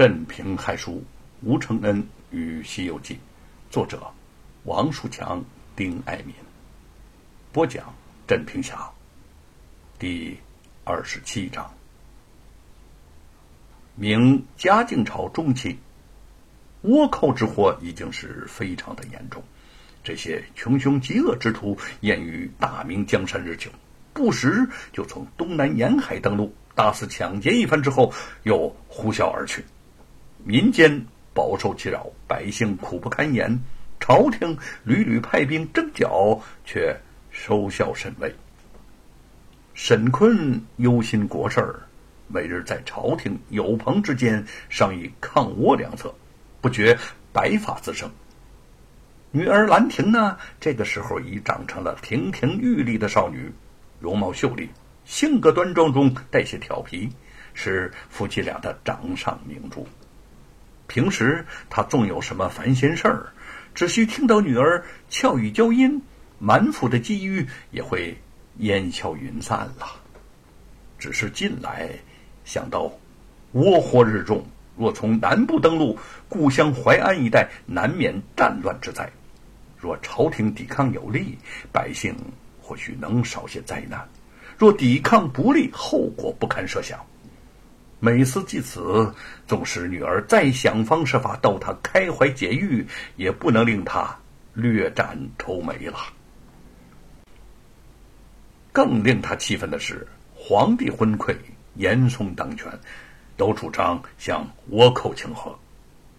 镇平害书，吴承恩与《西游记》，作者王树强、丁爱民。播讲镇平侠。第二十七章。明嘉靖朝中期，倭寇之祸已经是非常的严重。这些穷凶极恶之徒，厌于大明江山日久，不时就从东南沿海登陆，大肆抢劫一番之后，又呼啸而去。民间饱受其扰，百姓苦不堪言。朝廷屡屡派兵征剿，却收效甚微。沈坤忧心国事儿，每日在朝廷友朋之间商议抗倭良策，不觉白发滋生。女儿兰亭呢，这个时候已长成了亭亭玉立的少女，容貌秀丽，性格端庄中带些调皮，是夫妻俩的掌上明珠。平时他纵有什么烦心事儿，只需听到女儿俏语娇音，满腹的机遇也会烟消云散了。只是近来想到倭祸日重，若从南部登陆，故乡淮安一带难免战乱之灾。若朝廷抵抗有力，百姓或许能少些灾难；若抵抗不利，后果不堪设想。每思及此，纵使女儿再想方设法逗他开怀解郁，也不能令他略展愁眉了。更令他气愤的是，皇帝昏聩，严嵩当权，都主张向倭寇请和。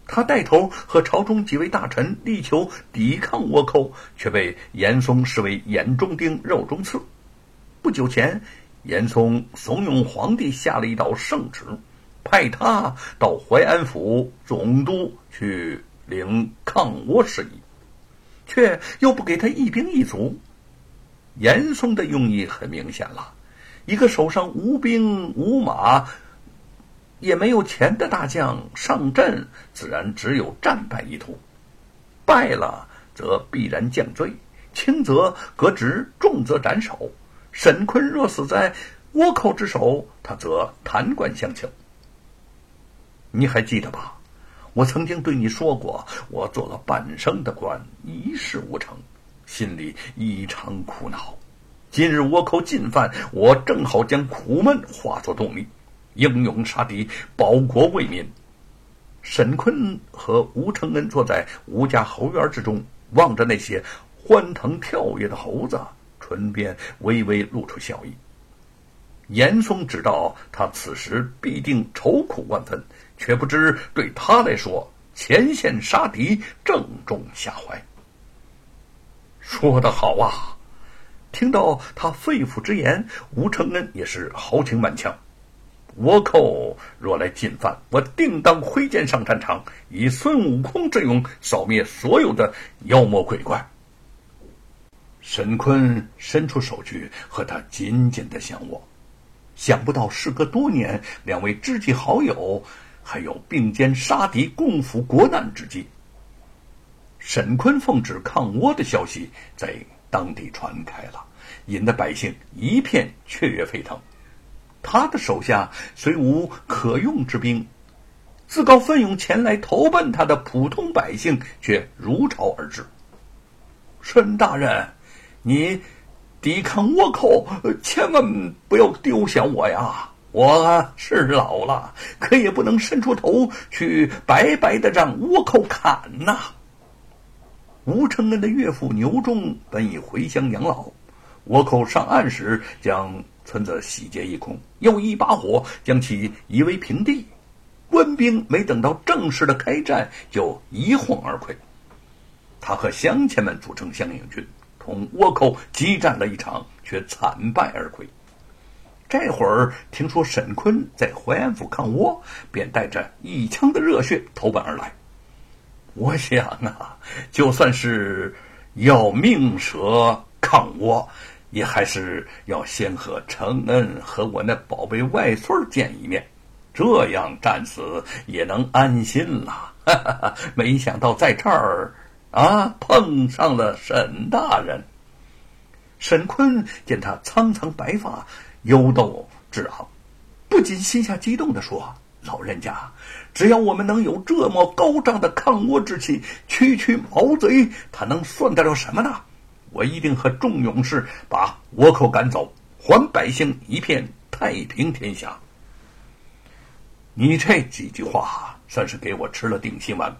他带头和朝中几位大臣力求抵抗倭寇，却被严嵩视为眼中钉、肉中刺。不久前。严嵩怂恿皇帝下了一道圣旨，派他到淮安府总督去领抗倭事宜，却又不给他一兵一卒。严嵩的用意很明显了：一个手上无兵无马，也没有钱的大将上阵，自然只有战败一途。败了则必然降罪，轻则革职，重则斩首。沈坤若死在倭寇之手，他则弹冠相庆。你还记得吧？我曾经对你说过，我做了半生的官，一事无成，心里异常苦恼。今日倭寇进犯，我正好将苦闷化作动力，英勇杀敌，保国为民。沈坤和吴承恩坐在吴家后院之中，望着那些欢腾跳跃的猴子。唇边微微露出笑意。严嵩知道他此时必定愁苦万分，却不知对他来说，前线杀敌正中下怀。说得好啊！听到他肺腑之言，吴承恩也是豪情满腔。倭寇若来进犯，我定当挥剑上战场，以孙悟空之勇扫灭所有的妖魔鬼怪。沈坤伸出手去和他紧紧的相握，想不到事隔多年，两位知己好友还有并肩杀敌、共赴国难之际。沈坤奉旨抗倭的消息在当地传开了，引得百姓一片雀跃沸腾。他的手下虽无可用之兵，自告奋勇前来投奔他的普通百姓却如潮而至。沈大人。你抵抗倭寇，千万不要丢下我呀！我是老了，可也不能伸出头去白白的让倭寇砍呐。吴承恩的岳父牛忠本已回乡养老，倭寇上岸时将村子洗劫一空，又一把火将其夷为平地。官兵没等到正式的开战，就一哄而溃。他和乡亲们组成乡营军。同倭寇激战了一场，却惨败而归。这会儿听说沈坤在淮安府抗倭，便带着一腔的热血投奔而来。我想啊，就算是要命舍抗倭，也还是要先和承恩和我那宝贝外孙见一面，这样战死也能安心了。没想到在这儿。啊！碰上了沈大人。沈坤见他苍苍白发，幽斗志昂，不禁心下激动的说：“老人家，只要我们能有这么高涨的抗倭之气，区区毛贼，他能算得了什么呢？我一定和众勇士把倭寇赶走，还百姓一片太平天下。你这几句话算是给我吃了定心丸。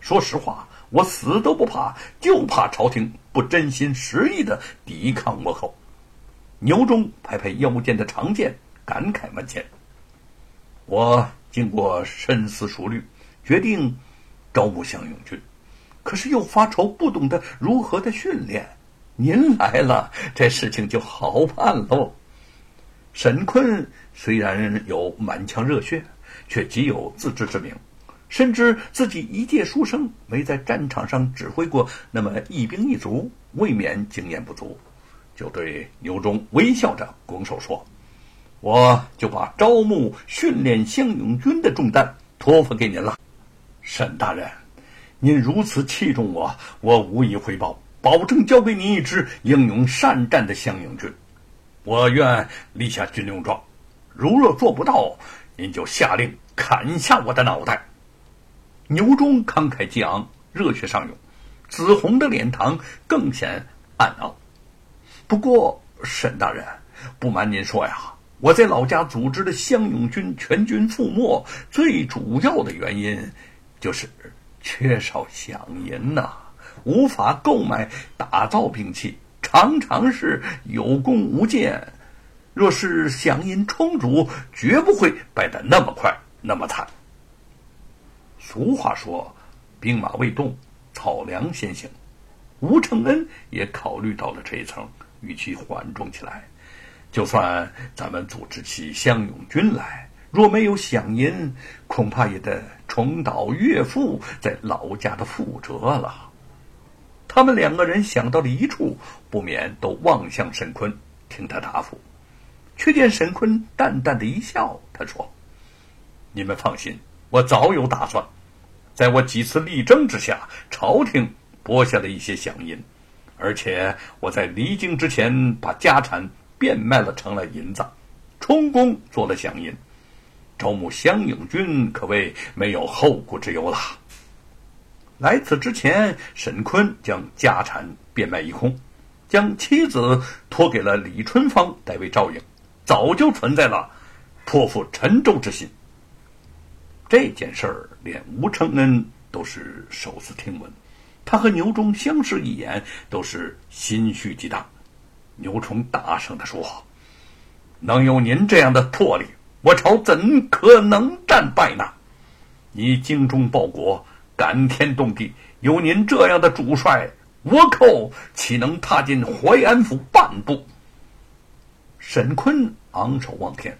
说实话，我死都不怕，就怕朝廷不真心实意的抵抗倭寇。牛忠拍拍腰间的长剑，感慨万千。我经过深思熟虑，决定招募乡勇军，可是又发愁不懂得如何的训练。您来了，这事情就好办喽。沈坤虽然有满腔热血，却极有自知之明，深知自己一介书生，没在战场上指挥过那么一兵一卒，未免经验不足，就对牛忠微笑着拱手说：“我就把招募训练乡勇军的重担托付给您了。”沈大人，您如此器重我，我无以回报。保证交给您一支英勇善战的乡勇军，我愿立下军令状。如若做不到，您就下令砍下我的脑袋。牛忠慷慨激昂，热血上涌，紫红的脸庞更显暗傲。不过，沈大人，不瞒您说呀，我在老家组织的乡勇军全军覆没，最主要的原因就是缺少饷银呐。无法购买打造兵器，常常是有功无践。若是饷银充足，绝不会败得那么快，那么惨。俗话说：“兵马未动，草粮先行。”吴承恩也考虑到了这一层，语气缓重起来：“就算咱们组织起乡勇军来，若没有饷银，恐怕也得重蹈岳父在老家的覆辙了。”他们两个人想到了一处，不免都望向沈坤，听他答复。却见沈坤淡淡的一笑，他说：“你们放心，我早有打算。在我几次力争之下，朝廷拨下了一些饷银，而且我在离京之前把家产变卖了，成了银子，充公做了饷银。招募乡勇军，可谓没有后顾之忧了。”来此之前，沈坤将家产变卖一空，将妻子托给了李春芳代为照应，早就存在了托付陈州之心。这件事儿连吴承恩都是首次听闻，他和牛忠相视一眼，都是心绪极大。牛崇大声地说：“能有您这样的魄力，我朝怎可能战败呢？你精忠报国。”感天动地，有您这样的主帅，倭寇岂能踏进淮安府半步？沈坤昂首望天，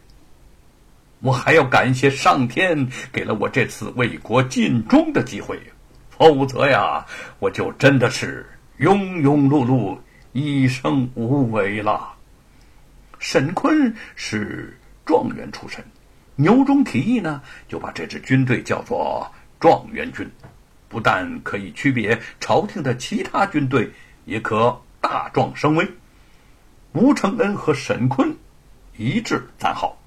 我还要感谢上天给了我这次为国尽忠的机会，否则呀，我就真的是庸庸碌碌，一生无为了。沈坤是状元出身，牛忠提议呢，就把这支军队叫做状元军。不但可以区别朝廷的其他军队，也可大壮声威。吴承恩和沈坤一致赞好。